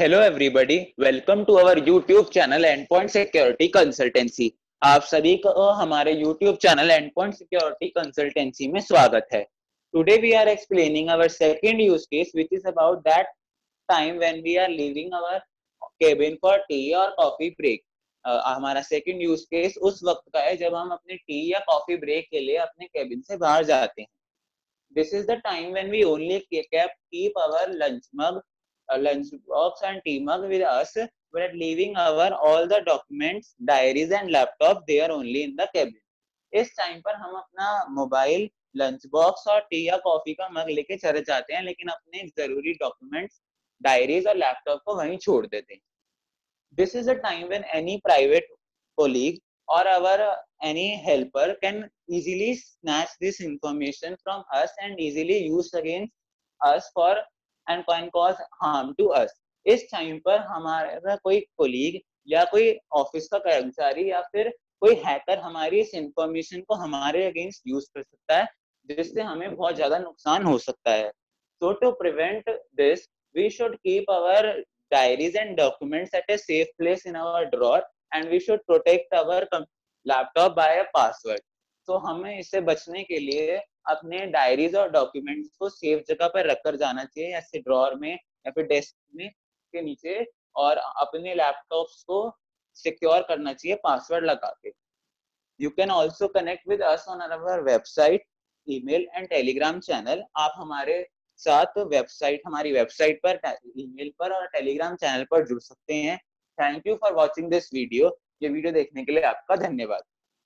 Hello everybody welcome to our YouTube channel endpoint security consultancy आप सभी को हमारे YouTube channel endpoint security consultancy में स्वागत है। Today we are explaining our second use case which is about that time when we are leaving our cabin for tea और coffee break हमारा second use case उस वक्त का है जब हम अपने टी या कॉफ़ी ब्रेक के लिए अपने केबिन से बाहर जाते हैं। This is the time when we only keep our lunch mug a lunch box and tea mug with us but leaving our all the documents diaries and laptop they are only in the cabin इस time पर हम अपना mobile lunch box और tea या coffee का mug लेके चले जाते हैं लेकिन अपने ज़रूरी डॉक्यूमेंट्स डायरीज और लैपटॉप को वहीं छोड़ देते हैं this is a time when any private colleague or our any helper can easily snatch this information from us and easily use against us for and can cause harm to us इस time पर हमारा कोई colleague या कोई office का कर्मचारी या फिर कोई हैकर हमारी इस इंफॉर्मेशन को हमारे अगेंस्ट यूज़ कर सकता है, जिससे हमें बहुत ज़्यादा नुकसान हो सकता है। So to prevent this we should keep our diaries and documents at a safe place in our drawer and we should protect our laptop by a password तो हमें इससे बचने के लिए अपने डायरीज और डॉक्यूमेंट्स को सेफ़ जगह पर रखकर जाना चाहिए ऐसे ड्रॉर में, या फिर डेस्क में, के नीचे, और अपने लैपटॉप्स को सिक्योर करना चाहिए पासवर्ड लगा के। You can also connect with us on our website email and telegram channel आप हमारे साथ वेबसाइट हमारी वेबसाइट पर ईमेल पर और टेलीग्राम चैनल पर जुड़ सकते हैं। Thank you for watching this video ये वीडियो देखने के लिए आपका धन्यवाद।